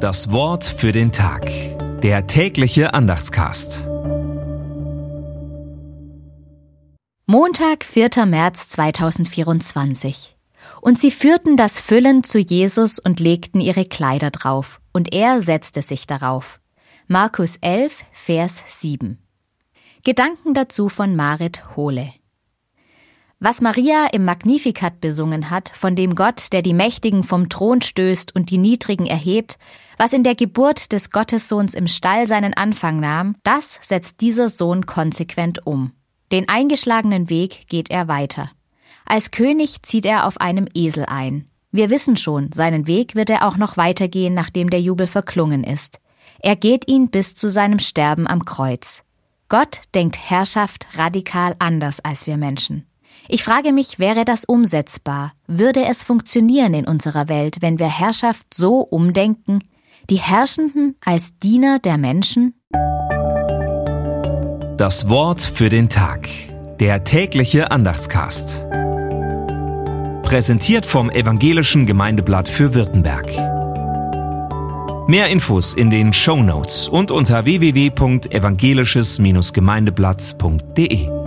Das Wort für den Tag. Der tägliche Andachtscast. Montag, 4. März 2024. Und sie führten das Füllen zu Jesus und legten ihre Kleider drauf, und er setzte sich darauf. Markus 11, Vers 7. Gedanken dazu von Marit Hohle. Was Maria im Magnificat besungen hat, von dem Gott, der die Mächtigen vom Thron stößt und die Niedrigen erhebt, was in der Geburt des Gottessohns im Stall seinen Anfang nahm, das setzt dieser Sohn konsequent um. Den eingeschlagenen Weg geht er weiter. Als König zieht er auf einem Esel ein. Wir wissen schon, seinen Weg wird er auch noch weitergehen, nachdem der Jubel verklungen ist. Er geht ihn bis zu seinem Sterben am Kreuz. Gott denkt Herrschaft radikal anders als wir Menschen. Ich frage mich, wäre das umsetzbar? Würde es funktionieren in unserer Welt, wenn wir Herrschaft so umdenken? Die Herrschenden als Diener der Menschen? Das Wort für den Tag. Der tägliche Andachtscast. Präsentiert vom Evangelischen Gemeindeblatt für Württemberg. Mehr Infos in den Show Notes und unter www.evangelisches-gemeindeblatt.de.